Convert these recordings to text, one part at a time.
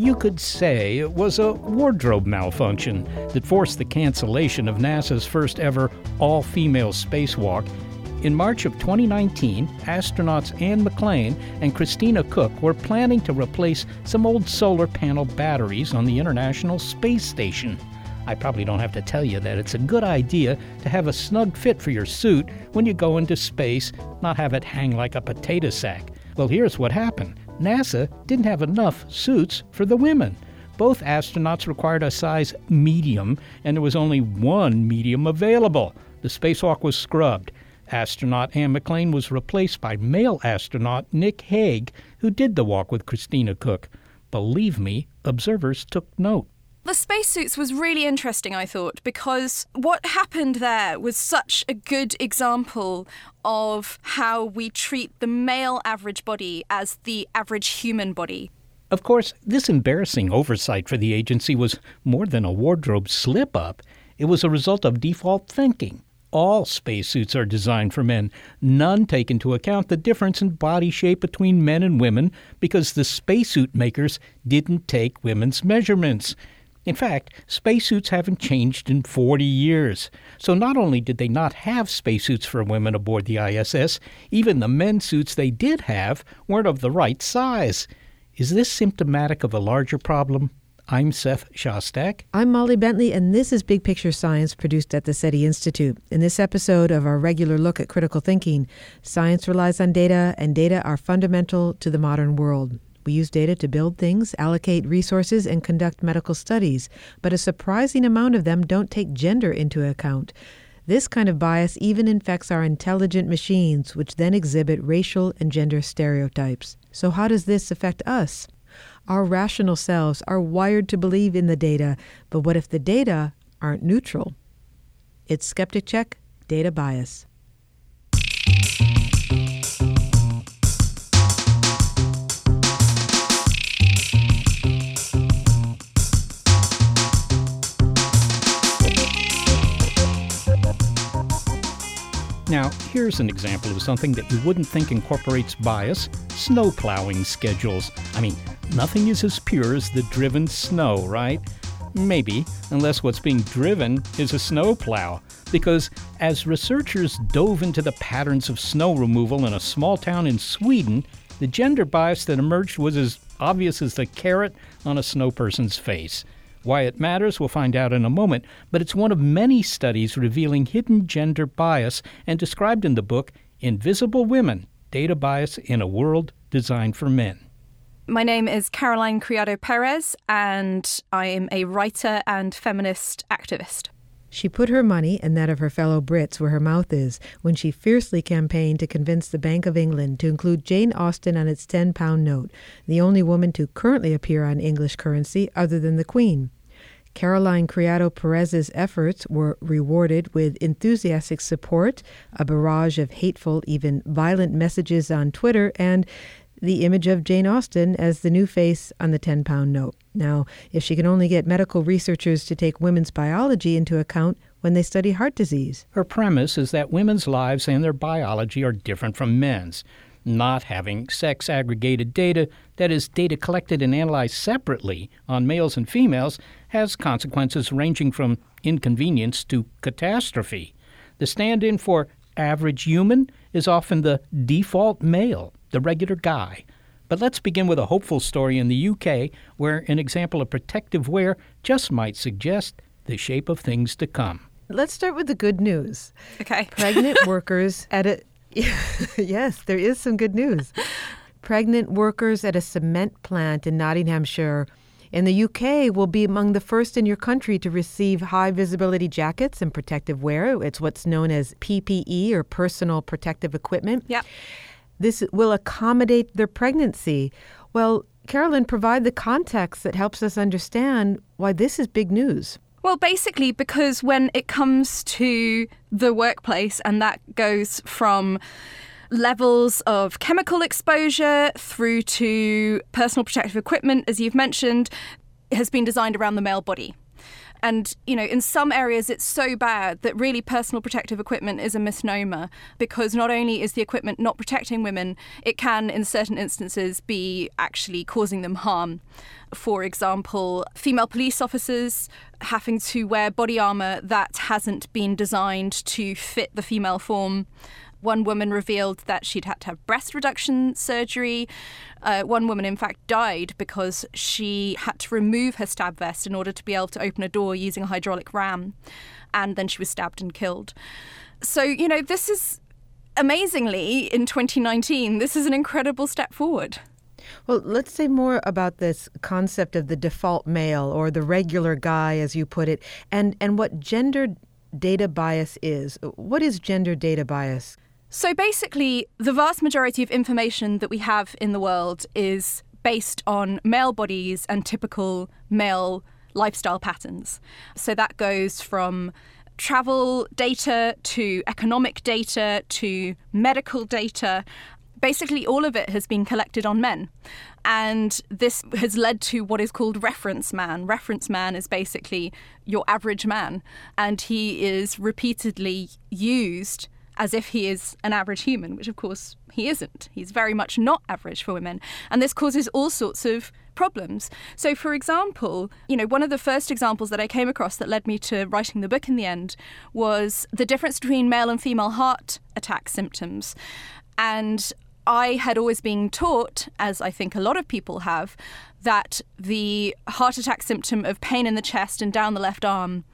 You could say it was a wardrobe malfunction that forced the cancellation of NASA's first ever all female spacewalk. In March of 2019, astronauts Anne McClain and Christina Koch were planning to replace some old solar panel batteries on the International Space Station. I probably don't have to tell you that it's a good idea to have a snug fit for your suit when you go into space, not have it hang like a potato sack. Well, here's what happened NASA didn't have enough suits for the women. Both astronauts required a size medium, and there was only one medium available. The spacewalk was scrubbed. Astronaut Anne McClain was replaced by male astronaut Nick Hague, who did the walk with Christina Koch. Believe me, observers took note. The spacesuits was really interesting, I thought, because what happened there was such a good example of how we treat the male average body as the average human body. Of course, this embarrassing oversight for the agency was more than a wardrobe slip up. It was a result of default thinking. All spacesuits are designed for men. None take into account the difference in body shape between men and women because the spacesuit makers didn't take women's measurements. In fact, spacesuits haven't changed in 40 years. So not only did they not have spacesuits for women aboard the ISS, even the men's suits they did have weren't of the right size. Is this symptomatic of a larger problem? I'm Seth Shostak. I'm Molly Bentley, and this is Big Picture Science produced at the SETI Institute. In this episode of our regular look at critical thinking, science relies on data, and data are fundamental to the modern world. We use data to build things, allocate resources, and conduct medical studies, but a surprising amount of them don't take gender into account. This kind of bias even infects our intelligent machines, which then exhibit racial and gender stereotypes. So, how does this affect us? Our rational selves are wired to believe in the data, but what if the data aren't neutral? It's Skeptic Check Data Bias. Now, here's an example of something that you wouldn't think incorporates bias snow plowing schedules. I mean, nothing is as pure as the driven snow, right? Maybe, unless what's being driven is a snow plow. Because as researchers dove into the patterns of snow removal in a small town in Sweden, the gender bias that emerged was as obvious as the carrot on a snow person's face. Why it matters, we'll find out in a moment, but it's one of many studies revealing hidden gender bias and described in the book Invisible Women Data Bias in a World Designed for Men. My name is Caroline Criado Perez, and I am a writer and feminist activist. She put her money and that of her fellow Brits where her mouth is when she fiercely campaigned to convince the Bank of England to include Jane Austen on its 10 pound note, the only woman to currently appear on English currency other than the Queen. Caroline Criado Perez's efforts were rewarded with enthusiastic support, a barrage of hateful, even violent messages on Twitter, and the image of Jane Austen as the new face on the 10 pound note. Now, if she can only get medical researchers to take women's biology into account when they study heart disease. Her premise is that women's lives and their biology are different from men's. Not having sex aggregated data, that is, data collected and analyzed separately on males and females, has consequences ranging from inconvenience to catastrophe. The stand in for average human is often the default male the regular guy. But let's begin with a hopeful story in the UK where an example of protective wear just might suggest the shape of things to come. Let's start with the good news. Okay. Pregnant workers at a yes, there is some good news. Pregnant workers at a cement plant in Nottinghamshire in the UK will be among the first in your country to receive high visibility jackets and protective wear. It's what's known as PPE or personal protective equipment. Yeah this will accommodate their pregnancy. Well, Carolyn, provide the context that helps us understand why this is big news. Well, basically, because when it comes to the workplace, and that goes from levels of chemical exposure through to personal protective equipment, as you've mentioned, has been designed around the male body. And, you know, in some areas it's so bad that really personal protective equipment is a misnomer because not only is the equipment not protecting women, it can, in certain instances, be actually causing them harm. For example, female police officers having to wear body armour that hasn't been designed to fit the female form. One woman revealed that she'd had to have breast reduction surgery. Uh, one woman, in fact, died because she had to remove her stab vest in order to be able to open a door using a hydraulic ram. And then she was stabbed and killed. So, you know, this is amazingly in 2019, this is an incredible step forward. Well, let's say more about this concept of the default male or the regular guy, as you put it, and, and what gender data bias is. What is gender data bias? So basically, the vast majority of information that we have in the world is based on male bodies and typical male lifestyle patterns. So that goes from travel data to economic data to medical data. Basically, all of it has been collected on men. And this has led to what is called reference man. Reference man is basically your average man, and he is repeatedly used as if he is an average human, which of course he isn't. He's very much not average for women. And this causes all sorts of problems. So, for example, you know, one of the first examples that I came across that led me to writing the book in the end was the difference between male and female heart attack symptoms. And I had always been taught, as I think a lot of people have, that the heart attack symptom of pain in the chest and down the left arm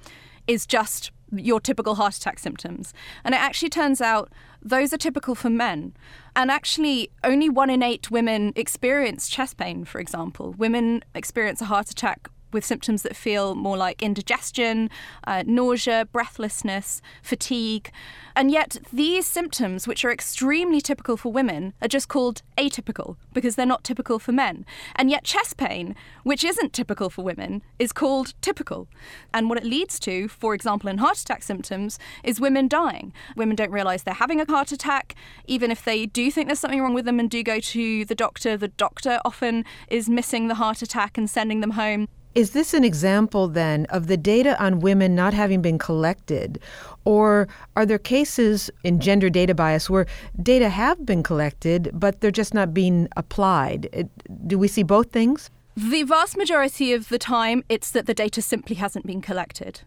is just your typical heart attack symptoms. And it actually turns out those are typical for men. And actually, only one in eight women experience chest pain, for example. Women experience a heart attack with symptoms that feel more like indigestion, uh, nausea, breathlessness, fatigue. And yet, these symptoms, which are extremely typical for women, are just called atypical because they're not typical for men. And yet, chest pain, which isn't typical for women, is called typical. And what it leads to, for example, in heart attack symptoms, is women dying. Women don't realize they're having a heart attack. Even if they do think there's something wrong with them and do go to the doctor, the doctor often is missing the heart attack and sending them home. Is this an example then of the data on women not having been collected? Or are there cases in gender data bias where data have been collected, but they're just not being applied? Do we see both things? The vast majority of the time, it's that the data simply hasn't been collected.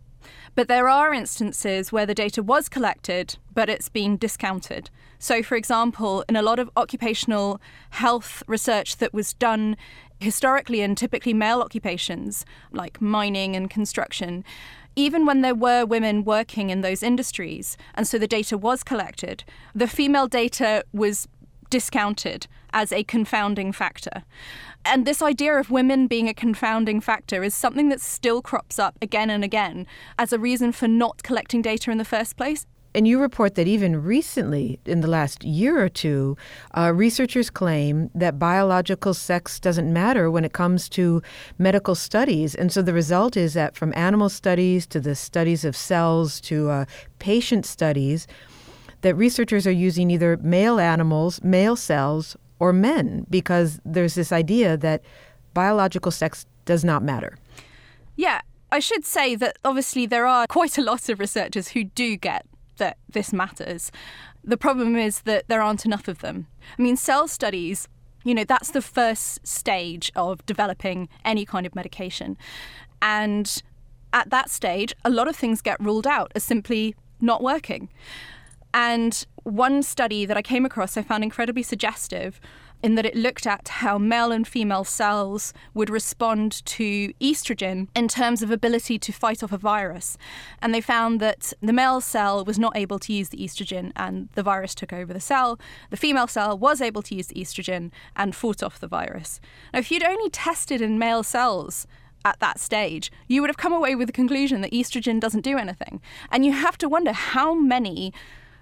But there are instances where the data was collected, but it's been discounted. So, for example, in a lot of occupational health research that was done historically in typically male occupations like mining and construction, even when there were women working in those industries, and so the data was collected, the female data was discounted as a confounding factor. And this idea of women being a confounding factor is something that still crops up again and again as a reason for not collecting data in the first place. And you report that even recently, in the last year or two, uh, researchers claim that biological sex doesn't matter when it comes to medical studies. And so the result is that from animal studies to the studies of cells to uh, patient studies, that researchers are using either male animals, male cells, or men because there's this idea that biological sex does not matter. Yeah, I should say that obviously there are quite a lot of researchers who do get that this matters. The problem is that there aren't enough of them. I mean, cell studies, you know, that's the first stage of developing any kind of medication. And at that stage, a lot of things get ruled out as simply not working. And one study that I came across I found incredibly suggestive in that it looked at how male and female cells would respond to estrogen in terms of ability to fight off a virus. And they found that the male cell was not able to use the estrogen and the virus took over the cell. The female cell was able to use the estrogen and fought off the virus. Now, if you'd only tested in male cells, at that stage, you would have come away with the conclusion that estrogen doesn't do anything. And you have to wonder how many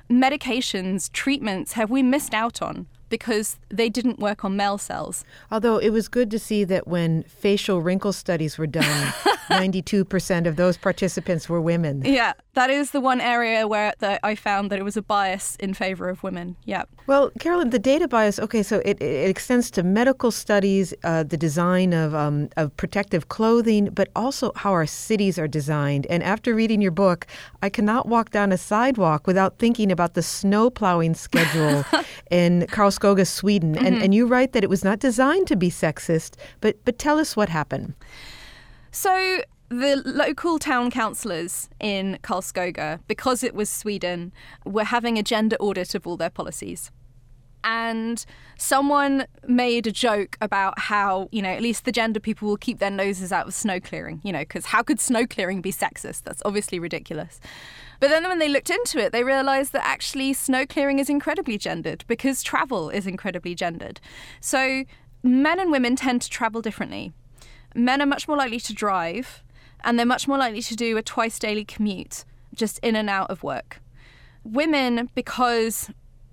medications, treatments have we missed out on because they didn't work on male cells. Although it was good to see that when facial wrinkle studies were done, 92% of those participants were women. Yeah, that is the one area where the, I found that it was a bias in favor of women. Yeah. Well, Carolyn, the data bias, okay, so it, it extends to medical studies, uh, the design of, um, of protective clothing, but also how our cities are designed. And after reading your book, I cannot walk down a sidewalk without thinking about the snow plowing schedule in Karlskoga, Sweden. Mm-hmm. And, and you write that it was not designed to be sexist, but, but tell us what happened. So the local town councillors in Karlskoga, because it was Sweden, were having a gender audit of all their policies. And someone made a joke about how, you know, at least the gender people will keep their noses out of snow clearing, you know, because how could snow clearing be sexist? That's obviously ridiculous. But then when they looked into it, they realised that actually snow clearing is incredibly gendered because travel is incredibly gendered. So men and women tend to travel differently. Men are much more likely to drive and they're much more likely to do a twice daily commute just in and out of work. Women, because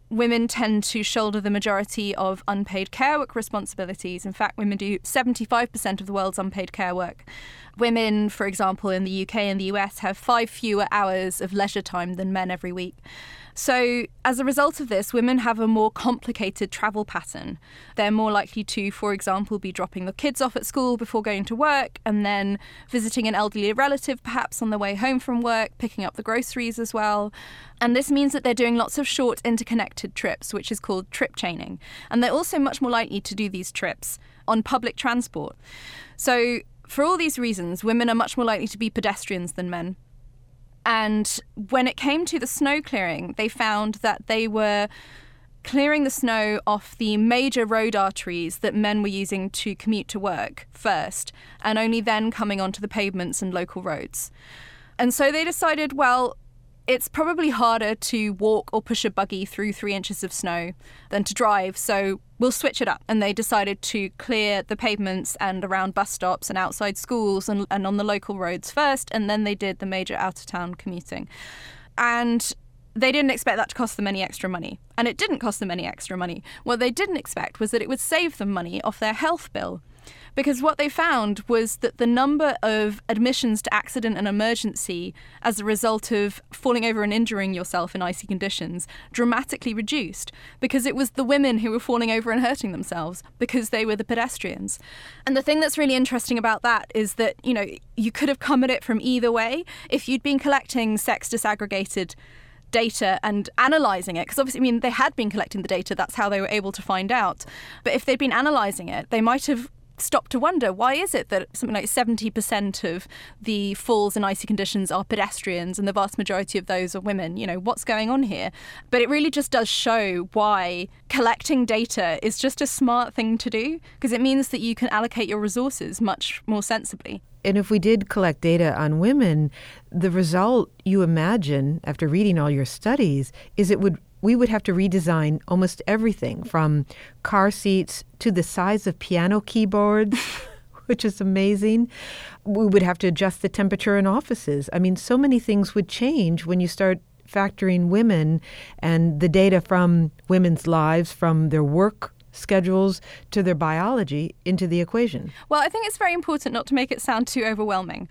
women tend to shoulder the majority of unpaid care work responsibilities. In fact, women do 75% of the world's unpaid care work. Women, for example, in the UK and the US, have five fewer hours of leisure time than men every week. So, as a result of this, women have a more complicated travel pattern. They're more likely to, for example, be dropping the kids off at school before going to work and then visiting an elderly relative perhaps on the way home from work, picking up the groceries as well. And this means that they're doing lots of short interconnected trips, which is called trip chaining. And they're also much more likely to do these trips on public transport. So, for all these reasons, women are much more likely to be pedestrians than men. And when it came to the snow clearing, they found that they were clearing the snow off the major road arteries that men were using to commute to work first, and only then coming onto the pavements and local roads. And so they decided, well, it's probably harder to walk or push a buggy through three inches of snow than to drive, so we'll switch it up. And they decided to clear the pavements and around bus stops and outside schools and, and on the local roads first, and then they did the major out of town commuting. And they didn't expect that to cost them any extra money. And it didn't cost them any extra money. What they didn't expect was that it would save them money off their health bill because what they found was that the number of admissions to accident and emergency as a result of falling over and injuring yourself in icy conditions dramatically reduced because it was the women who were falling over and hurting themselves because they were the pedestrians. And the thing that's really interesting about that is that, you know, you could have come at it from either way. If you'd been collecting sex disaggregated data and analyzing it because obviously I mean they had been collecting the data that's how they were able to find out but if they'd been analyzing it they might have stop to wonder why is it that something like 70% of the falls in icy conditions are pedestrians and the vast majority of those are women? You know what's going on here? But it really just does show why collecting data is just a smart thing to do because it means that you can allocate your resources much more sensibly. And if we did collect data on women the result you imagine after reading all your studies is it would we would have to redesign almost everything from car seats to the size of piano keyboards. which is amazing. We would have to adjust the temperature in offices. I mean, so many things would change when you start factoring women and the data from women's lives, from their work schedules to their biology into the equation? Well, I think it's very important not to make it sound too overwhelming.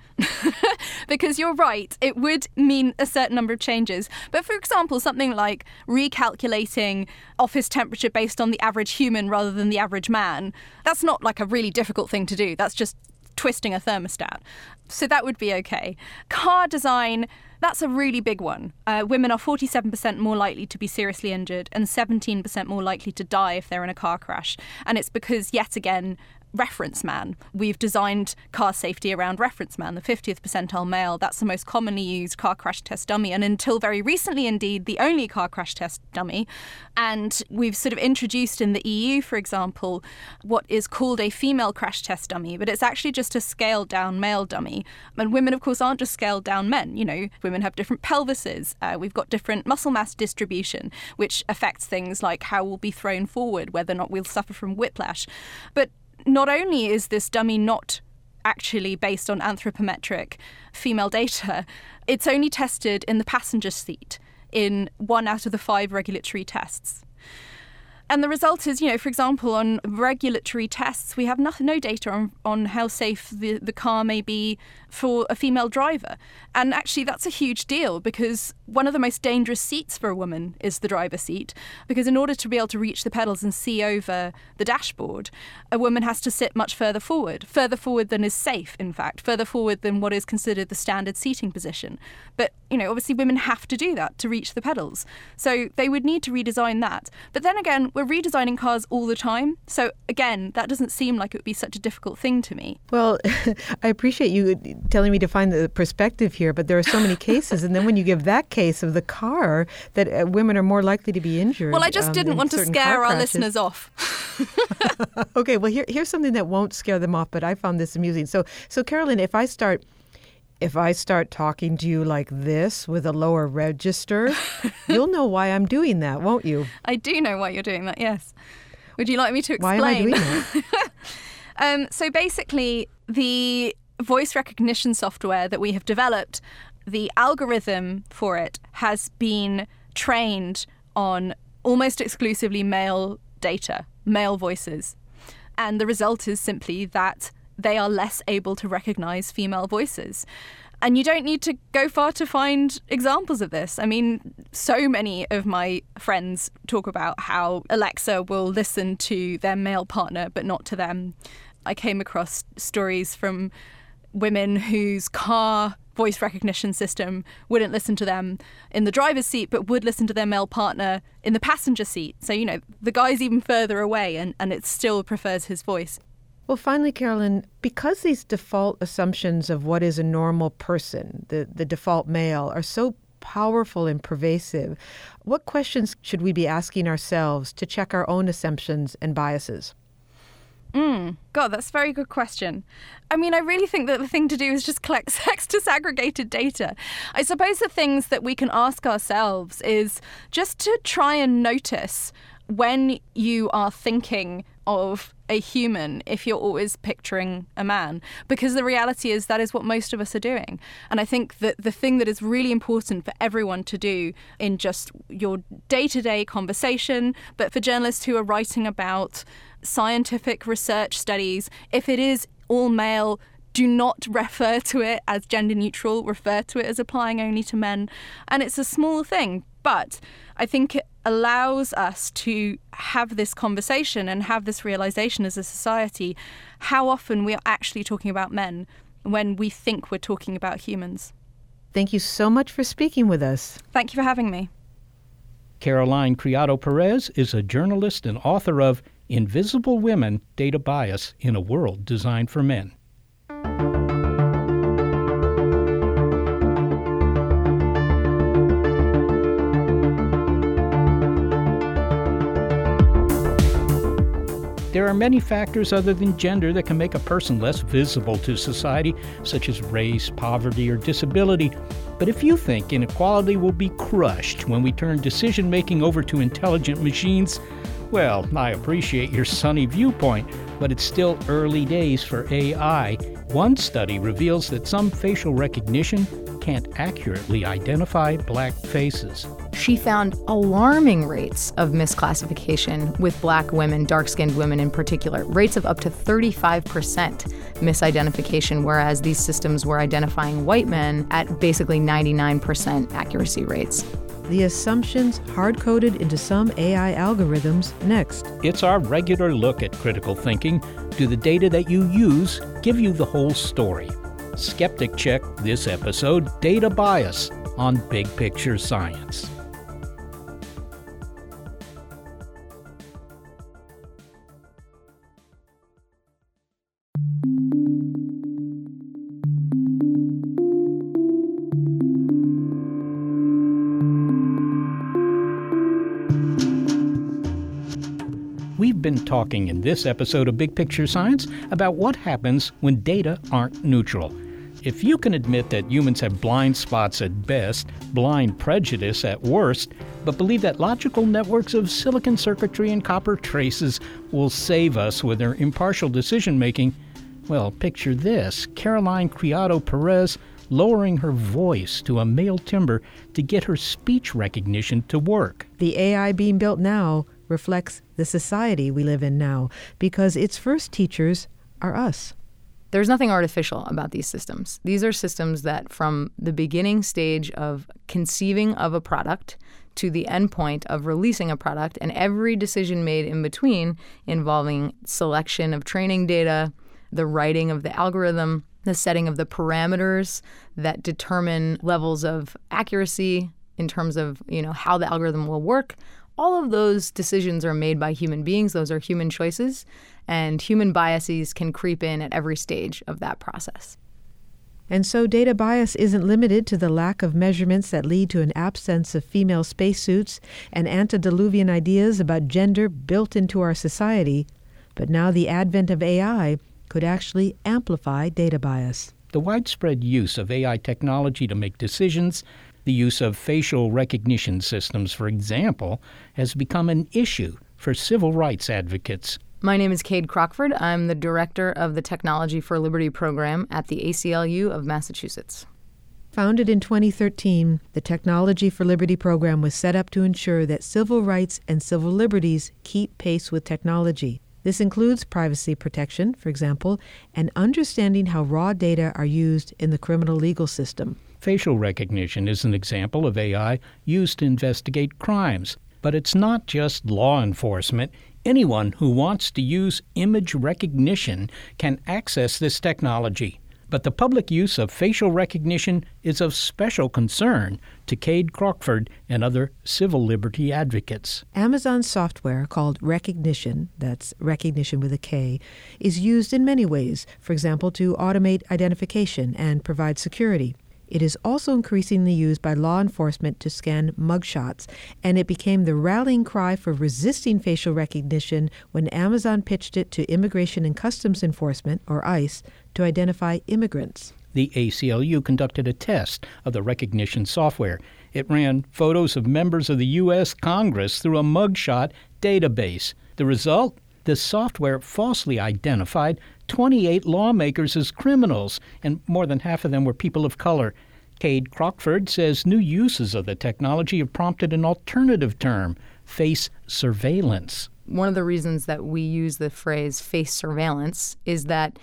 because you're right, it would mean a certain number of changes. But for example, something like recalculating office temperature based on the average human rather than the average man, that's not like a really difficult thing to do. That's just twisting a thermostat. So that would be okay. Car design that's a really big one. Uh, women are 47% more likely to be seriously injured and 17% more likely to die if they're in a car crash. And it's because, yet again, reference man. We've designed car safety around reference man, the 50th percentile male. That's the most commonly used car crash test dummy, and until very recently, indeed, the only car crash test dummy. And we've sort of introduced in the EU, for example, what is called a female crash test dummy, but it's actually just a scaled down male dummy. And women, of course, aren't just scaled down men. You know, women have different pelvises. Uh, we've got different muscle mass distribution, which affects things like how we'll be thrown forward, whether or not we'll suffer from whiplash. But not only is this dummy not actually based on anthropometric female data, it's only tested in the passenger seat in one out of the five regulatory tests. And the result is, you know, for example, on regulatory tests, we have no, no data on, on how safe the, the car may be for a female driver. And actually, that's a huge deal because one of the most dangerous seats for a woman is the driver's seat. Because in order to be able to reach the pedals and see over the dashboard, a woman has to sit much further forward, further forward than is safe, in fact, further forward than what is considered the standard seating position. But, you know, obviously women have to do that to reach the pedals. So they would need to redesign that. But then again, we're redesigning cars all the time. So again, that doesn't seem like it would be such a difficult thing to me. Well, I appreciate you telling me to find the perspective here, but there are so many cases. and then when you give that case of the car, that uh, women are more likely to be injured. Well, I just um, didn't want to scare our listeners off. okay, well here, here's something that won't scare them off, but I found this amusing. So, so Carolyn, if I start, if I start talking to you like this with a lower register, you'll know why I'm doing that, won't you? I do know why you're doing that, yes. Would you like me to explain? Why am I doing that? Um, so basically, the voice recognition software that we have developed, the algorithm for it has been trained on almost exclusively male data, male voices. And the result is simply that they are less able to recognize female voices. And you don't need to go far to find examples of this. I mean, so many of my friends talk about how Alexa will listen to their male partner, but not to them. I came across stories from women whose car voice recognition system wouldn't listen to them in the driver's seat, but would listen to their male partner in the passenger seat. So, you know, the guy's even further away and, and it still prefers his voice. Well, finally, Carolyn, because these default assumptions of what is a normal person, the, the default male, are so powerful and pervasive, what questions should we be asking ourselves to check our own assumptions and biases? Mm, God, that's a very good question. I mean, I really think that the thing to do is just collect sex disaggregated data. I suppose the things that we can ask ourselves is just to try and notice when you are thinking of a human if you're always picturing a man because the reality is that is what most of us are doing and i think that the thing that is really important for everyone to do in just your day-to-day conversation but for journalists who are writing about scientific research studies if it is all male do not refer to it as gender neutral, refer to it as applying only to men. And it's a small thing, but I think it allows us to have this conversation and have this realization as a society how often we are actually talking about men when we think we're talking about humans. Thank you so much for speaking with us. Thank you for having me. Caroline Criado Perez is a journalist and author of Invisible Women Data Bias in a World Designed for Men. There are many factors other than gender that can make a person less visible to society, such as race, poverty, or disability. But if you think inequality will be crushed when we turn decision making over to intelligent machines, well, I appreciate your sunny viewpoint, but it's still early days for AI. One study reveals that some facial recognition can't accurately identify black faces. She found alarming rates of misclassification with black women, dark skinned women in particular, rates of up to 35% misidentification, whereas these systems were identifying white men at basically 99% accuracy rates. The assumptions hard coded into some AI algorithms next. It's our regular look at critical thinking. Do the data that you use give you the whole story? Skeptic Check this episode Data Bias on Big Picture Science. Been talking in this episode of Big Picture Science about what happens when data aren't neutral. If you can admit that humans have blind spots at best, blind prejudice at worst, but believe that logical networks of silicon circuitry and copper traces will save us with their impartial decision making, well, picture this Caroline Criado Perez lowering her voice to a male timbre to get her speech recognition to work. The AI being built now reflects the society we live in now because its first teachers are us. There's nothing artificial about these systems. These are systems that, from the beginning stage of conceiving of a product to the endpoint of releasing a product, and every decision made in between involving selection of training data, the writing of the algorithm, the setting of the parameters that determine levels of accuracy in terms of you know how the algorithm will work all of those decisions are made by human beings. Those are human choices, and human biases can creep in at every stage of that process. And so, data bias isn't limited to the lack of measurements that lead to an absence of female spacesuits and antediluvian ideas about gender built into our society, but now the advent of AI could actually amplify data bias. The widespread use of AI technology to make decisions the use of facial recognition systems, for example, has become an issue for civil rights advocates. My name is Kade Crockford. I'm the director of the Technology for Liberty program at the ACLU of Massachusetts. Founded in 2013, the Technology for Liberty program was set up to ensure that civil rights and civil liberties keep pace with technology. This includes privacy protection, for example, and understanding how raw data are used in the criminal legal system. Facial recognition is an example of AI used to investigate crimes. But it's not just law enforcement. Anyone who wants to use image recognition can access this technology. But the public use of facial recognition is of special concern to Kade Crockford and other civil liberty advocates. Amazon software called Rekognition, that's recognition with a K, is used in many ways, for example, to automate identification and provide security. It is also increasingly used by law enforcement to scan mugshots, and it became the rallying cry for resisting facial recognition when Amazon pitched it to Immigration and Customs Enforcement, or ICE, to identify immigrants. The ACLU conducted a test of the Rekognition software. It ran photos of members of the U.S. Congress through a mugshot database. The result? The software falsely identified 28 lawmakers as criminals, and more than half of them were people of color. Kade Crockford says new uses of the technology have prompted an alternative term face surveillance. One of the reasons that we use the phrase face surveillance is that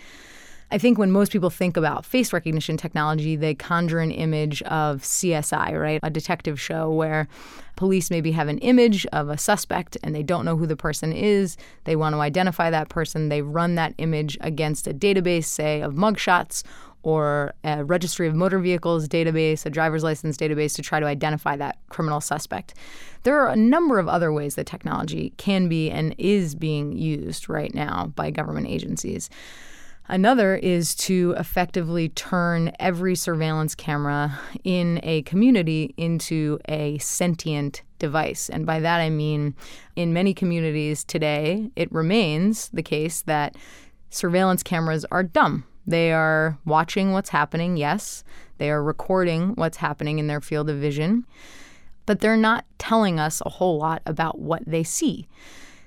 I think when most people think about face recognition technology, they conjure an image of CSI, right? A detective show where police maybe have an image of a suspect and they don't know who the person is. They want to identify that person. They run that image against a database, say, of mugshots or a registry of motor vehicles database, a driver's license database to try to identify that criminal suspect. There are a number of other ways that technology can be and is being used right now by government agencies. Another is to effectively turn every surveillance camera in a community into a sentient device. And by that I mean, in many communities today, it remains the case that surveillance cameras are dumb. They are watching what's happening, yes. They are recording what's happening in their field of vision, but they're not telling us a whole lot about what they see.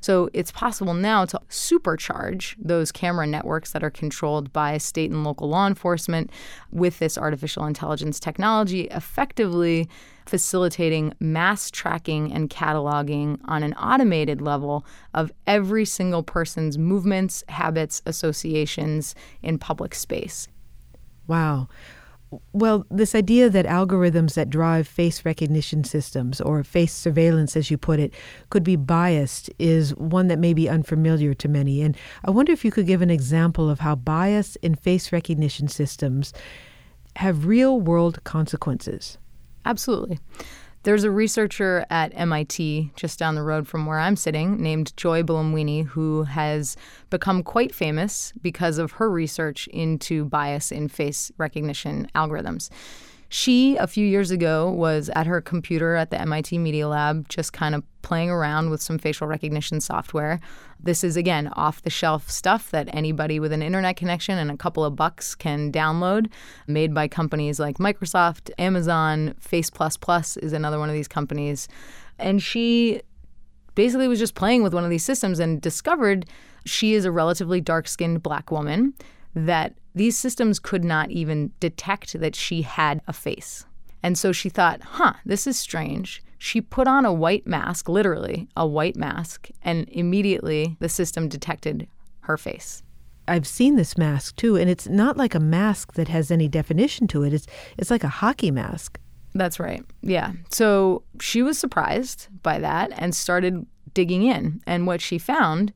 So it's possible now to supercharge those camera networks that are controlled by state and local law enforcement with this artificial intelligence technology, effectively facilitating mass tracking and cataloging on an automated level of every single person's movements, habits, associations in public space. Wow. Well, this idea that algorithms that drive face recognition systems or face surveillance, as you put it, could be biased is one that may be unfamiliar to many. And I wonder if you could give an example of how bias in face recognition systems have real world consequences. Absolutely. There's a researcher at MIT, just down the road from where I'm sitting, named Joy Buolamwini, who has become quite famous because of her research into bias in face recognition algorithms. She, a few years ago, was at her computer at the MIT Media Lab, just kind of playing around with some facial recognition software. This is, again, off the shelf stuff that anybody with an internet connection and a couple of bucks can download, made by companies like Microsoft, Amazon, Face Plus Plus is another one of these companies. And she basically was just playing with one of these systems and discovered she is a relatively dark skinned black woman that these systems could not even detect that she had a face. And so she thought, huh, this is strange. She put on a white mask, literally a white mask, and immediately the system detected her face. I've seen this mask too, and it's not like a mask that has any definition to it. It's it's like a hockey mask. That's right. Yeah. So she was surprised by that and started digging in. And what she found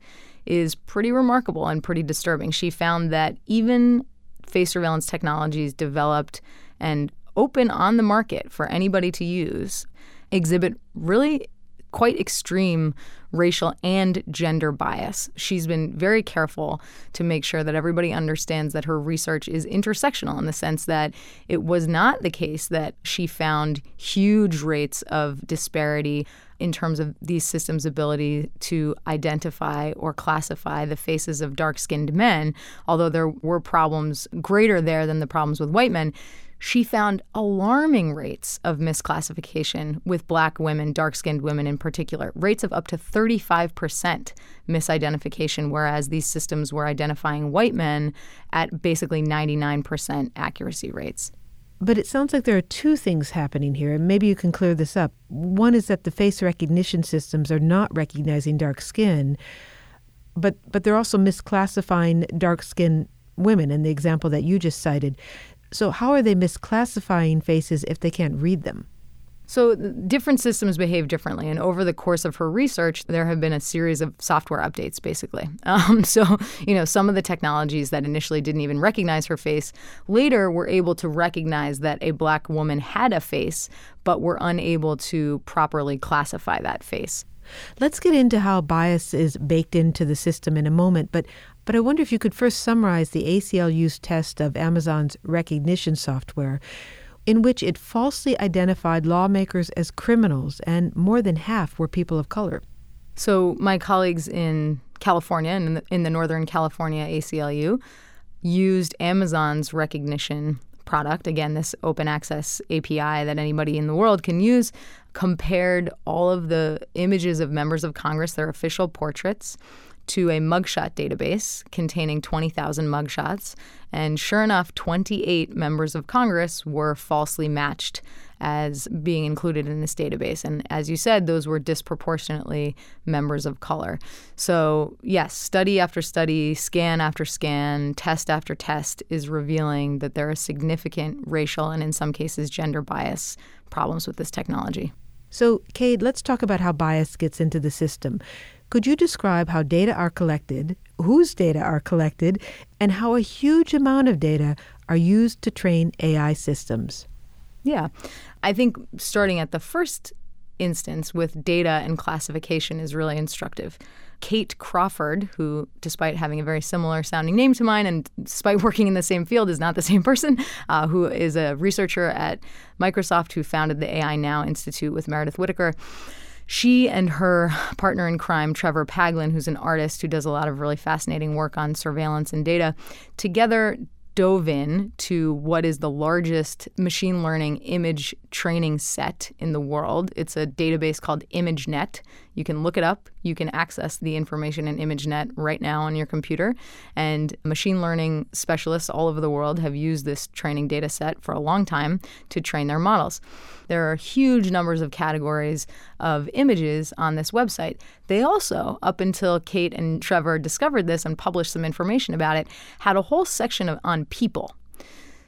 is pretty remarkable and pretty disturbing. She found that even face surveillance technologies developed and open on the market for anybody to use exhibit really quite extreme racial and gender bias. She's been very careful to make sure that everybody understands that her research is intersectional in the sense that it was not the case that she found huge rates of disparity in terms of these systems' ability to identify or classify the faces of dark skinned men, although there were problems greater there than the problems with white men she found alarming rates of misclassification with black women, dark skinned women in particular, rates of up to 35% misidentification, whereas these systems were identifying white men at basically 99% accuracy rates. But it sounds like there are two things happening here, and maybe you can clear this up. One is that the face recognition systems are not recognizing dark skin, but, but they're also misclassifying dark skinned women in the example that you just cited. So, how are they misclassifying faces if they can't read them? So, different systems behave differently. And over the course of her research, there have been a series of software updates, basically. Um, so, you know, some of the technologies that initially didn't even recognize her face later were able to recognize that a black woman had a face, but were unable to properly classify that face. Let's get into how bias is baked into the system in a moment, but but I wonder if you could first summarize the ACLU's test of Amazon's Rekognition software, in which it falsely identified lawmakers as criminals, and more than half were people of color. So, my colleagues in California and in the, in the Northern California ACLU used Amazon's Rekognition product, again, this open access API that anybody in the world can use, compared all of the images of members of Congress, their official portraits, to a mugshot database containing 20,000 mugshots. And sure enough, 28 members of Congress were falsely matched as being included in this database. And as you said, those were disproportionately members of color. So, yes, study after study, scan after scan, test after test is revealing that there are significant racial and, in some cases, gender bias problems with this technology. So, Kade, let's talk about how bias gets into the system. Could you describe how data are collected, whose data are collected, and how a huge amount of data are used to train AI systems? Yeah. I think starting at the first instance with data and classification is really instructive. Kate Crawford, who, despite having a very similar sounding name to mine and despite working in the same field, is not the same person, uh, who is a researcher at Microsoft who founded the AI Now Institute with Meredith Whittaker she and her partner in crime, Trevor Paglen, who's an artist who does a lot of really fascinating work on surveillance and data, together dove in to what is the largest machine learning image training set in the world. It's a database called ImageNet. You can look it up. You can access the information in ImageNet right now on your computer. And machine learning specialists all over the world have used this training data set for a long time to train their models. There are huge numbers of categories of images on this website. They also, up until Kate and Trevor discovered this and published some information about it, had a whole section of, on people.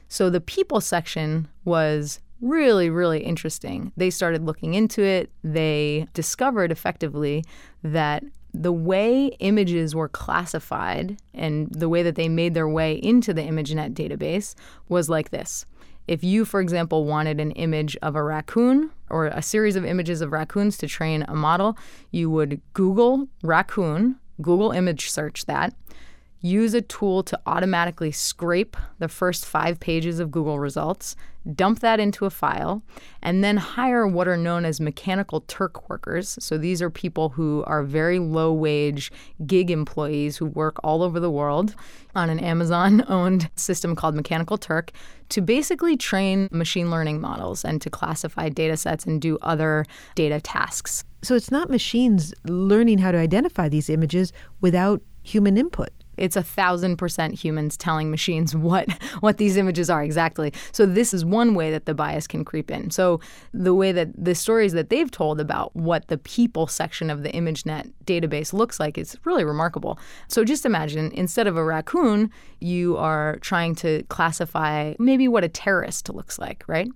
So the people section was really, really interesting. They started looking into it. They discovered effectively that the way images were classified and the way that they made their way into the ImageNet database was like this. If you, for example, wanted an image of a raccoon or a series of images of raccoons to train a model, you would Google raccoon, Google image search that, use a tool to automatically scrape the first five pages of Google results, dump that into a file, and then hire what are known as mechanical Turk workers. So these are people who are very low wage gig employees who work all over the world on an Amazon owned system called Mechanical Turk to basically train machine learning models and to classify data sets and do other data tasks. So it's not machines learning how to identify these images without human input. It's a thousand percent humans telling machines what what these images are exactly. So this is one way that the bias can creep in. So the way that the stories that they've told about what the people section of the ImageNet database looks like is really remarkable. So just imagine instead of a raccoon, you are trying to classify maybe what a terrorist looks like, right?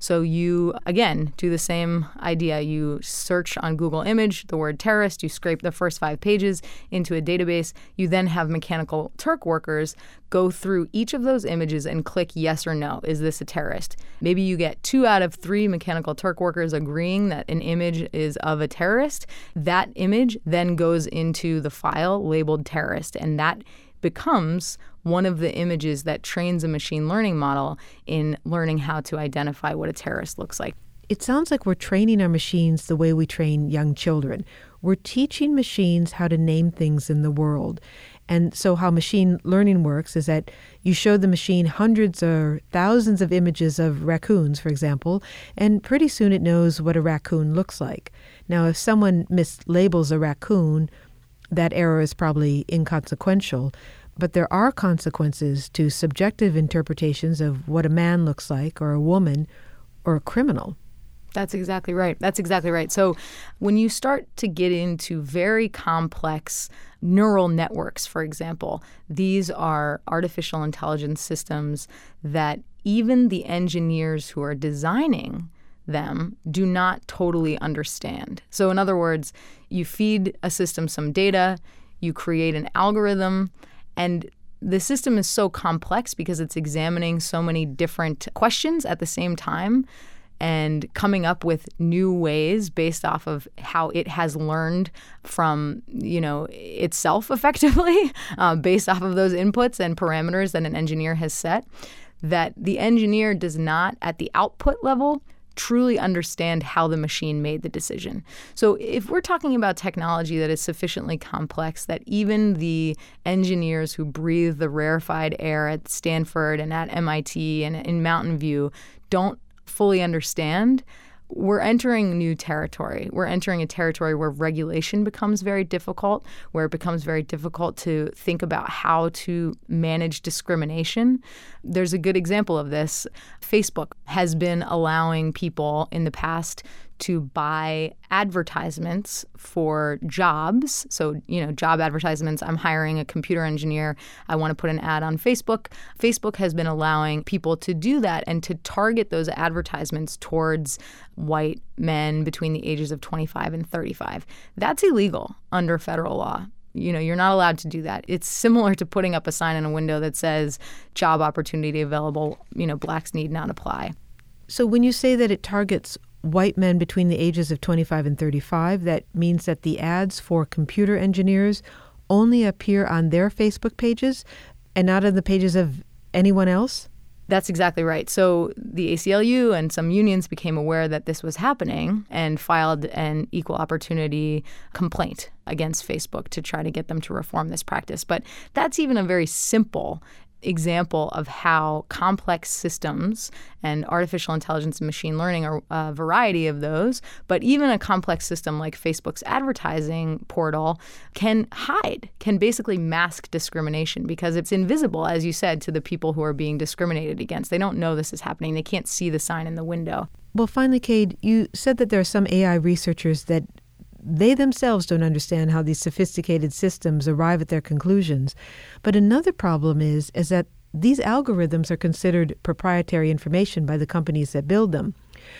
So you again do the same idea. You search on Google Image the word terrorist, you scrape the first 5 pages into a database. You then have mechanical Turk workers go through each of those images and click yes or no. Is this a terrorist? Maybe you get two out of three mechanical Turk workers agreeing that an image is of a terrorist. That image then goes into the file labeled terrorist, and that becomes one of the images that trains a machine learning model in learning how to identify what a terrorist looks like. It sounds like we're training our machines the way we train young children. We're teaching machines how to name things in the world. And so, how machine learning works is that you show the machine hundreds or thousands of images of raccoons, for example, and pretty soon it knows what a raccoon looks like. Now, if someone mislabels a raccoon, that error is probably inconsequential, but there are consequences to subjective interpretations of what a man looks like, or a woman, or a criminal. That's exactly right. That's exactly right. So, when you start to get into very complex neural networks, for example, these are artificial intelligence systems that even the engineers who are designing them do not totally understand. So, in other words, you feed a system some data, you create an algorithm, and the system is so complex because it's examining so many different questions at the same time and coming up with new ways based off of how it has learned from you know itself effectively uh, based off of those inputs and parameters that an engineer has set that the engineer does not at the output level truly understand how the machine made the decision. So, if we're talking about technology that is sufficiently complex that even the engineers who breathe the rarefied air at Stanford and at MIT and in Mountain View don't fully understand, we're entering new territory. We're entering a territory where regulation becomes very difficult, where it becomes very difficult to think about how to manage discrimination. There's a good example of this. Facebook has been allowing people in the past to buy advertisements for jobs. So, you know, job advertisements. I'm hiring a computer engineer. I want to put an ad on Facebook. Facebook has been allowing people to do that and to target those advertisements towards white men between the ages of 25 and 35. That's illegal under federal law you know you're not allowed to do that it's similar to putting up a sign in a window that says job opportunity available you know blacks need not apply so when you say that it targets white men between the ages of 25 and 35. That means that the ads for computer engineers only appear on their Facebook pages and not on the pages of anyone else? That's exactly right. So the ACLU and some unions became aware that this was happening and filed an equal opportunity complaint against Facebook to try to get them to reform this practice. But that's even a very simple example of how complex systems and artificial intelligence and machine learning are a variety of those, but even a complex system like Facebook's advertising portal can hide, can basically mask discrimination because it's invisible, as you said, to the people who are being discriminated against. They don't know this is happening, they can't see the sign in the window. Well, finally, Kade, you said that there are some AI researchers that they themselves don't understand how these sophisticated systems arrive at their conclusions. But another problem is is that these algorithms are considered proprietary information by the companies that build them.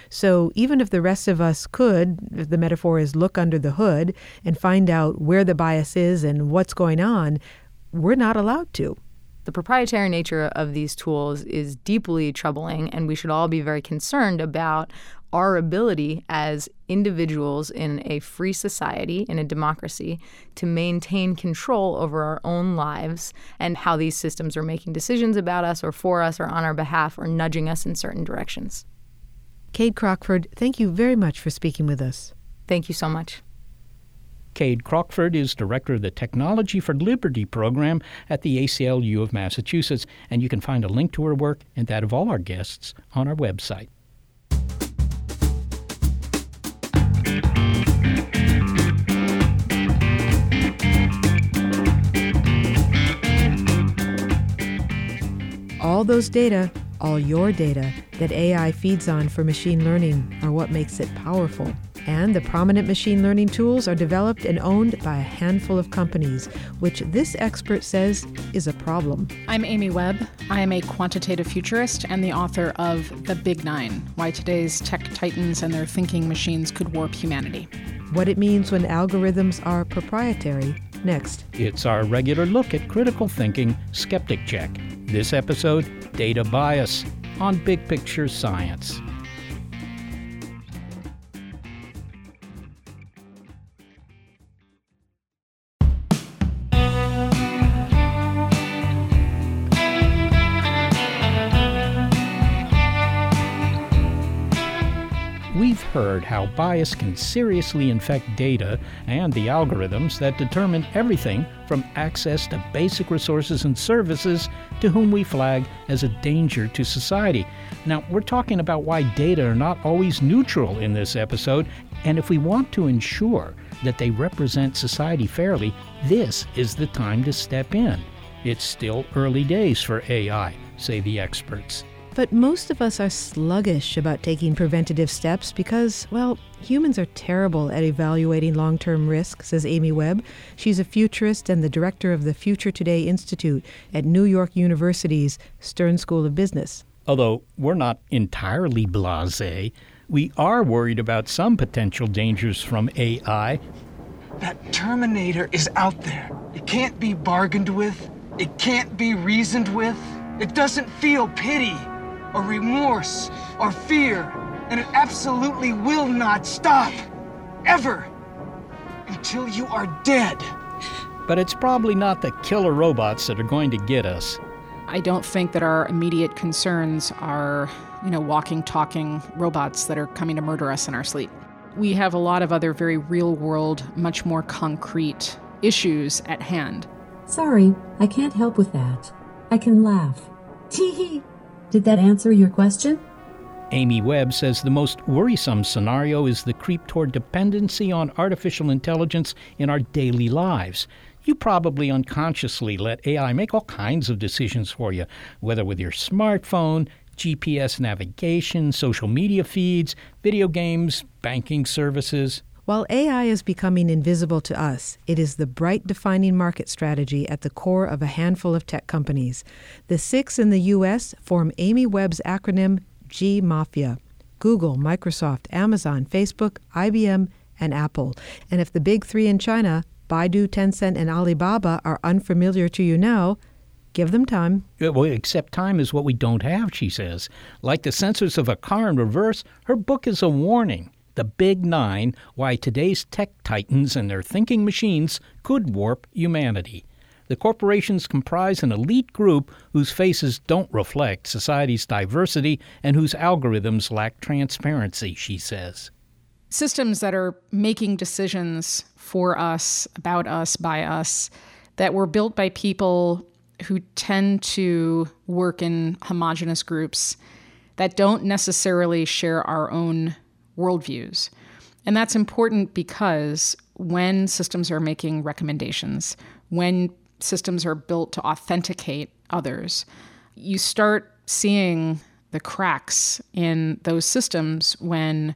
So even if the rest of us could, the metaphor is look under the hood and find out where the bias is and what's going on, we're not allowed to. The proprietary nature of these tools is deeply troubling, and we should all be very concerned about our ability as individuals in a free society, in a democracy, to maintain control over our own lives and how these systems are making decisions about us or for us or on our behalf or nudging us in certain directions. Kade Crockford, thank you very much for speaking with us. Thank you so much. Kade Crockford is director of the Technology for Liberty program at the ACLU of Massachusetts, and you can find a link to her work and that of all our guests on our website. All those data, all your data, that AI feeds on for machine learning are what makes it powerful. And the prominent machine learning tools are developed and owned by a handful of companies, which this expert says is a problem. I'm Amy Webb. I am a quantitative futurist and the author of The Big Nine Why Today's Tech Titans and Their Thinking Machines Could Warp Humanity. What it means when algorithms are proprietary. Next. It's our regular look at critical thinking skeptic check. This episode, Data Bias on Big Picture Science. How bias can seriously infect data and the algorithms that determine everything from access to basic resources and services to whom we flag as a danger to society. Now, we're talking about why data are not always neutral in this episode, and if we want to ensure that they represent society fairly, this is the time to step in. It's still early days for AI, say the experts. But most of us are sluggish about taking preventative steps because, well, humans are terrible at evaluating long term risk, says Amy Webb. She's a futurist and the director of the Future Today Institute at New York University's Stern School of Business. Although we're not entirely blase, we are worried about some potential dangers from AI. That Terminator is out there. It can't be bargained with, it can't be reasoned with, it doesn't feel pity or remorse or fear, and it absolutely will not stop. Ever. Until you are dead. But it's probably not the killer robots that are going to get us. I don't think that our immediate concerns are, you know, walking, talking robots that are coming to murder us in our sleep. We have a lot of other very real world, much more concrete issues at hand. Sorry, I can't help with that. I can laugh. Tee did that answer your question? Amy Webb says the most worrisome scenario is the creep toward dependency on artificial intelligence in our daily lives. You probably unconsciously let AI make all kinds of decisions for you, whether with your smartphone, GPS navigation, social media feeds, video games, banking services. While AI is becoming invisible to us, it is the bright defining market strategy at the core of a handful of tech companies. The six in the U.S. form Amy Webb's acronym G Mafia Google, Microsoft, Amazon, Facebook, IBM, and Apple. And if the big three in China, Baidu, Tencent, and Alibaba, are unfamiliar to you now, Give them time. Well, except time is what we don't have, she says. Like the sensors of a car in reverse, her book is a warning the Big Nine Why Today's Tech Titans and Their Thinking Machines Could Warp Humanity. The corporations comprise an elite group whose faces don't reflect society's diversity and whose algorithms lack transparency, she says. Systems that are making decisions for us, about us, by us, that were built by people who tend to work in homogenous groups that don't necessarily share our own worldviews. And that's important because when systems are making recommendations, when systems are built to authenticate others, you start seeing the cracks in those systems when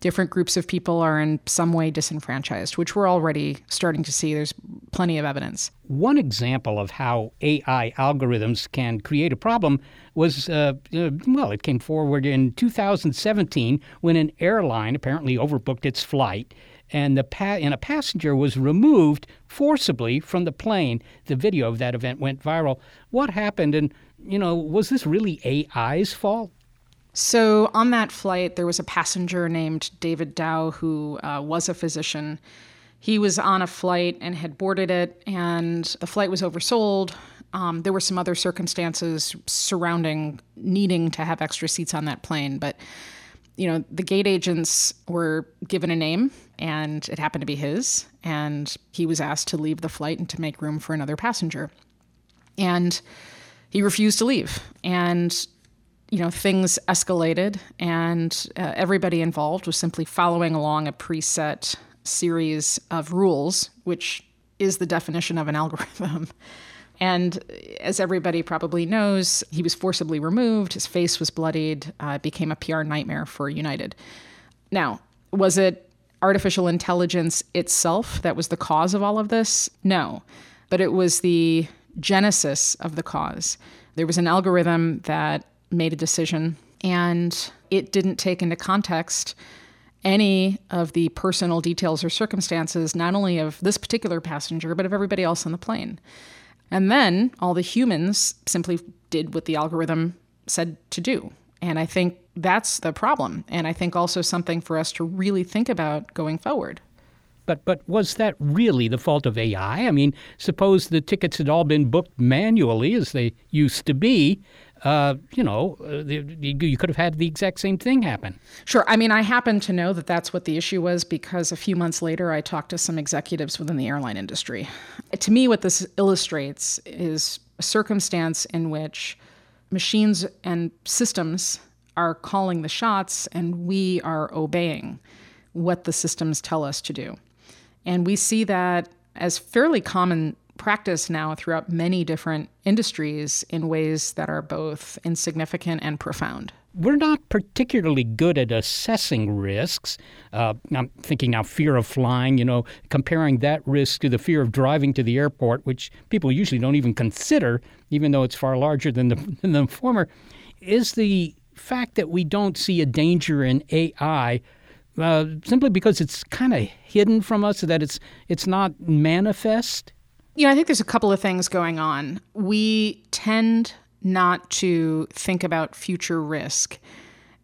different groups of people are in some way disenfranchised, which we're already starting to see. There's plenty of evidence. One example of how AI algorithms can create a problem was, uh, uh, well, it came forward in 2017 when an airline apparently overbooked its flight. And the pa- and a passenger was removed forcibly from the plane. The video of that event went viral. What happened? And you know, was this really AI's fault? So, on that flight, there was a passenger named David Dao who uh, was a physician. He was on a flight and had boarded it, and the flight was oversold. Um, there were some other circumstances surrounding needing to have extra seats on that plane, but you know, the gate agents were given a name and it happened to be his, and he was asked to leave the flight and to make room for another passenger. And he refused to leave. And you know, things escalated, and uh, everybody involved was simply following along a preset series of rules, which is the definition of an algorithm. And as everybody probably knows, he was forcibly removed. His face was bloodied. Uh, it became a PR nightmare for United. Now, was it artificial intelligence itself that was the cause of all of this? No. But it was the genesis of the cause. There was an algorithm that made a decision, and it didn't take into context any of the personal details or circumstances, not only of this particular passenger, but of everybody else on the plane. And then all the humans simply did what the algorithm said to do. And I think that's the problem. And I think also something for us to really think about going forward. But but was that really the fault of AI? I mean, suppose the tickets had all been booked manually as they used to be. Uh, you know, uh, you could have had the exact same thing happen. Sure. I mean, I happen to know that that's what the issue was because a few months later I talked to some executives within the airline industry. To me, what this illustrates is a circumstance in which machines and systems are calling the shots and we are obeying what the systems tell us to do. And we see that as fairly common practice now throughout many different industries in ways that are both insignificant and profound. We're not particularly good at assessing risks. Uh, I'm thinking now fear of flying, you know, comparing that risk to the fear of driving to the airport, which people usually don't even consider, even though it's far larger than the, than the former. Is the fact that we don't see a danger in AI uh, simply because it's kind of hidden from us, that it's it's not manifest? You know, I think there's a couple of things going on. We tend not to think about future risk,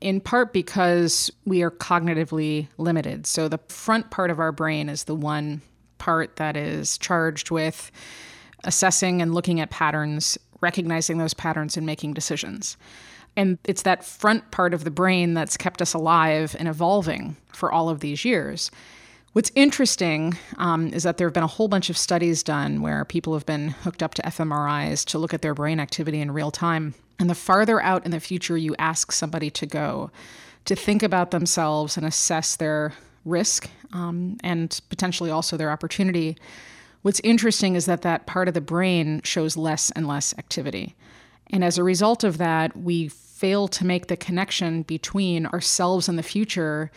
in part because we are cognitively limited. So the front part of our brain is the one part that is charged with assessing and looking at patterns, recognizing those patterns, and making decisions. And it's that front part of the brain that's kept us alive and evolving for all of these years. What's interesting um, is that there have been a whole bunch of studies done where people have been hooked up to fMRIs to look at their brain activity in real time. And the farther out in the future you ask somebody to go, to think about themselves and assess their risk um, and potentially also their opportunity, what's interesting is that that part of the brain shows less and less activity. And as a result of that, we fail to make the connection between ourselves and the future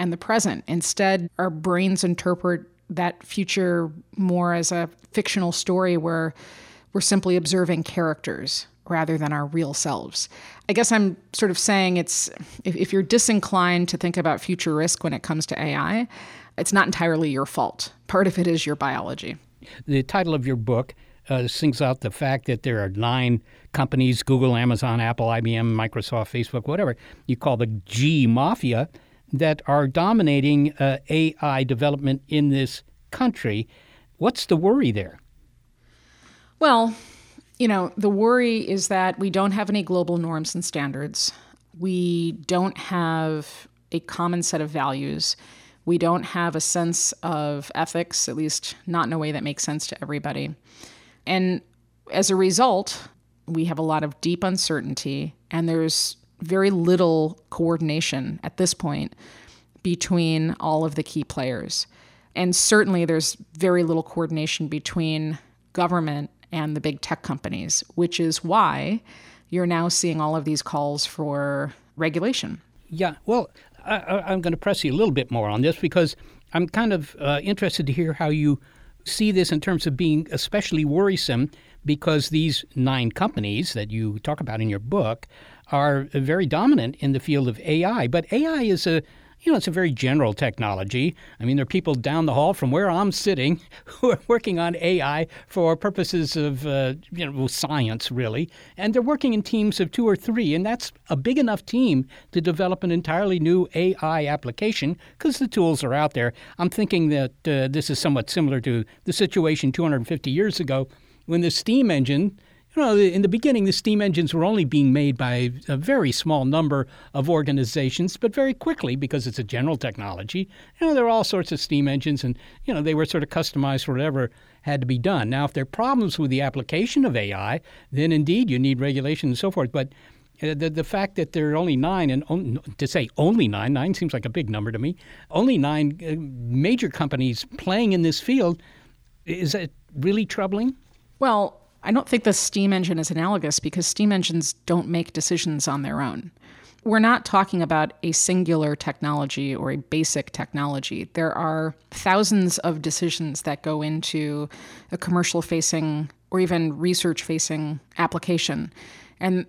and the present. Instead, our brains interpret that future more as a fictional story where we're simply observing characters rather than our real selves. I guess I'm sort of saying it's if, if, you're disinclined to think about future risk when it comes to AI, it's not entirely your fault. Part of it is your biology. The title of your book uh, sings out the fact that there are nine companies Google, Amazon, Apple, IBM, Microsoft, Facebook, whatever you call the G Mafia that are dominating uh, AI development in this country. What's the worry there? Well, you know, the worry is that we don't have any global norms and standards. We don't have a common set of values. We don't have a sense of ethics, at least not in a way that makes sense to everybody. And as a result, we have a lot of deep uncertainty, and there's very little coordination at this point between all of the key players. And certainly there's very little coordination between government and the big tech companies, which is why you're now seeing all of these calls for regulation. Yeah, well, I, am going to press you a little bit more on this because I'm kind of uh, interested to hear how you see this in terms of being especially worrisome because these nine companies that you talk about in your book are very dominant in the field of AI. But AI is a you know, it's a very general technology. I mean, there are people down the hall from where I'm sitting who are working on AI for purposes of, uh, you know, science, really. And they're working in teams of two or three. And that's a big enough team to develop an entirely new AI application because the tools are out there. I'm thinking that uh, this is somewhat similar to the situation 250 years ago when the steam engine you know, in the beginning, the steam engines were only being made by a very small number of organizations, but very quickly, because it's a general technology, you know, there are all sorts of steam engines, and, you know, they were sort of customized for whatever had to be done. Now, if there are problems with the application of AI, then indeed you need regulation and so forth. But uh, the, the fact that there are only nine, and on, to say only nine, nine seems like a big number to me, only nine uh, major companies playing in this field, is that really troubling? Well, I don't think the steam engine is analogous because steam engines don't make decisions on their own. We're not talking about a singular technology or a basic technology. There are thousands of decisions that go into a commercial facing or even research facing application. And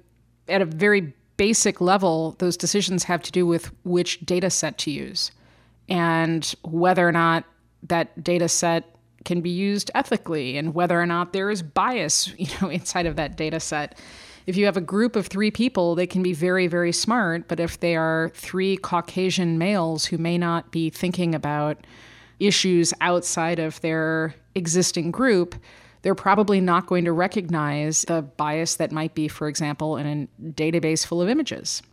at a very basic level, those decisions have to do with which data set to use and whether or not that data set can be used ethically and whether or not there is bias you know inside of that data set. If you have a group of three people they can be very very smart but if they are three caucasian males who may not be thinking about issues outside of their existing group they're probably not going to recognize the bias that might be for example in a database full of images.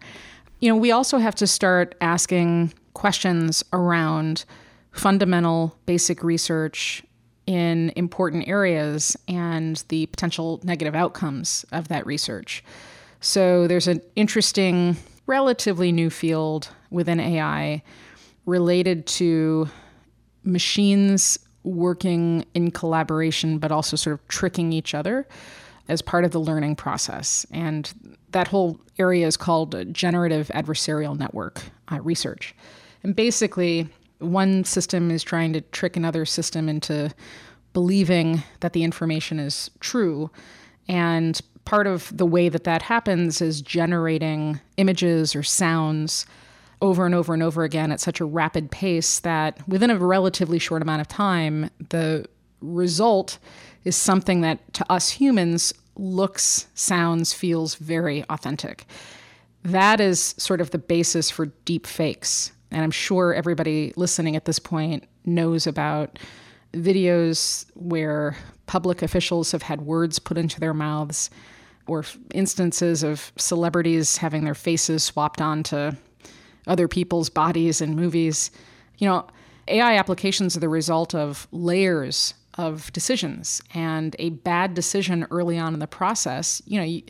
You know we also have to start asking questions around fundamental basic research in important areas and the potential negative outcomes of that research. So there's an interesting, relatively new field within AI related to machines working in collaboration, but also sort of tricking each other as part of the learning process. And that whole area is called generative adversarial network uh, research. And basically, one system is trying to trick another system into believing that the information is true. And part of the way that that happens is generating images or sounds over and over and over again at such a rapid pace that within a relatively short amount of time, the result is something that to us humans looks, sounds, feels very authentic. That is sort of the basis for deep fakes and I'm sure everybody listening at this point knows about videos where public officials have had words put into their mouths or instances of celebrities having their faces swapped onto other people's bodies in movies. You know, AI applications are the result of layers of decisions, and a bad decision early on in the process, you know, you,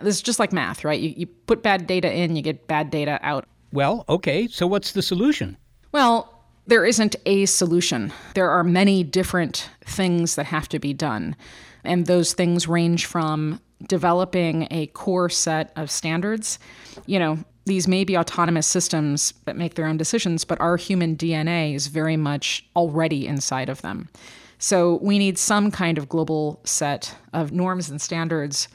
this is just like math, right? You, you put bad data in, you get bad data out. Well, okay, so what's the solution? Well, there isn't a solution. There are many different things that have to be done. And those things range from developing a core set of standards. You know, these may be autonomous systems that make their own decisions, but our human DNA is very much already inside of them. So we need some kind of global set of norms and standards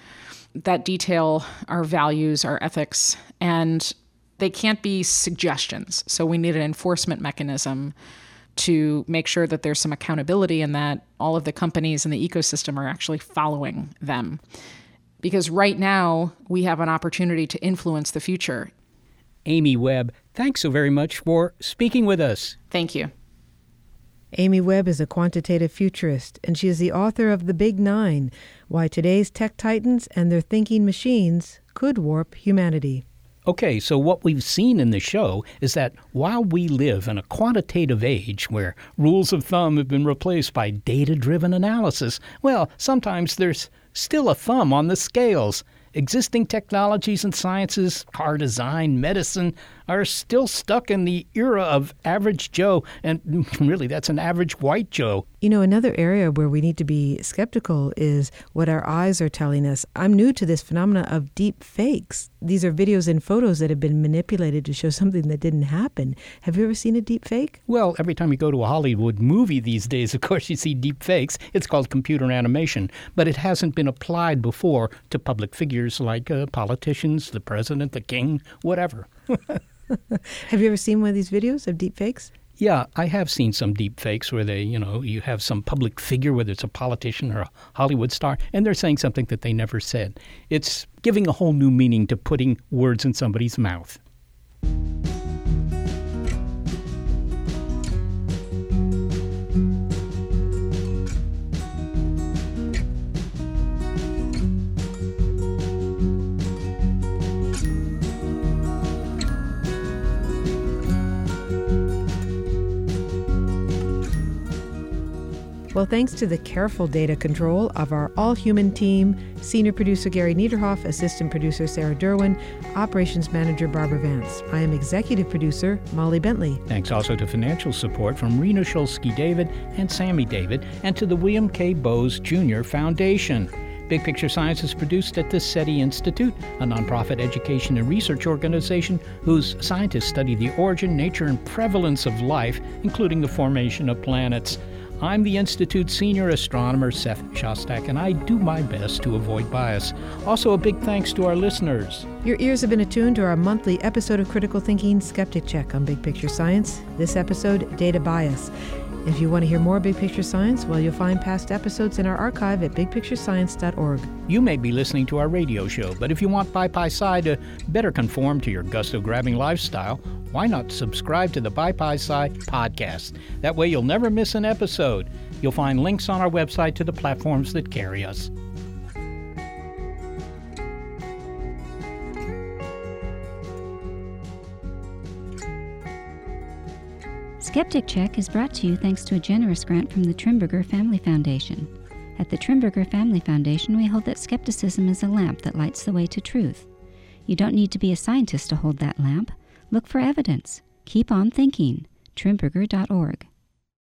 that detail our values, our ethics, and they can't be suggestions. So we need an enforcement mechanism to make sure that there's some accountability and that all of the companies in the ecosystem are actually following them. Because right now, we have an opportunity to influence the future. Amy Webb, thanks so very much for speaking with us. Thank you. Amy Webb is a quantitative futurist, and she is the author of The Big Nine Why Today's Tech Titans and Their Thinking Machines Could Warp Humanity. Okay, so what we've seen in the show is that while we live in a quantitative age where rules of thumb have been replaced by data driven analysis, well, sometimes there's still a thumb on the scales. Existing technologies and sciences, car design, medicine, are still stuck in the era of average Joe, and really that's an average white Joe. You know, another area where we need to be skeptical is what our eyes are telling us. I'm new to this phenomena of deep fakes. These are videos and photos that have been manipulated to show something that didn't happen. Have you ever seen a deep fake? Well, every time you go to a Hollywood movie these days, of course, you see deep fakes. It's called computer animation, but it hasn't been applied before to public figures like uh, politicians, the president, the king, whatever. have you ever seen one of these videos of deep fakes? Yeah, I have seen some deep fakes where they, you know, you have some public figure, whether it's a politician or a Hollywood star, and they're saying something that they never said. It's giving a whole new meaning to putting words in somebody's mouth. Well, thanks to the careful data control of our all human team, senior producer Gary Niederhoff, assistant producer Sarah Derwin, operations manager Barbara Vance. I am executive producer Molly Bentley. Thanks also to financial support from Rena Shulsky David and Sammy David, and to the William K. Bowes Jr. Foundation. Big Picture Science is produced at the SETI Institute, a nonprofit education and research organization whose scientists study the origin, nature, and prevalence of life, including the formation of planets. I'm the Institute's senior astronomer, Seth Shostak, and I do my best to avoid bias. Also, a big thanks to our listeners. Your ears have been attuned to our monthly episode of Critical Thinking Skeptic Check on Big Picture Science. This episode, Data Bias. If you want to hear more Big Picture Science, well, you'll find past episodes in our archive at bigpicturescience.org. You may be listening to our radio show, but if you want BiPi to better conform to your gusto grabbing lifestyle, why not subscribe to the BiPi podcast? That way you'll never miss an episode. You'll find links on our website to the platforms that carry us. Skeptic Check is brought to you thanks to a generous grant from the Trimberger Family Foundation. At the Trimberger Family Foundation, we hold that skepticism is a lamp that lights the way to truth. You don't need to be a scientist to hold that lamp. Look for evidence. Keep on thinking. Trimberger.org.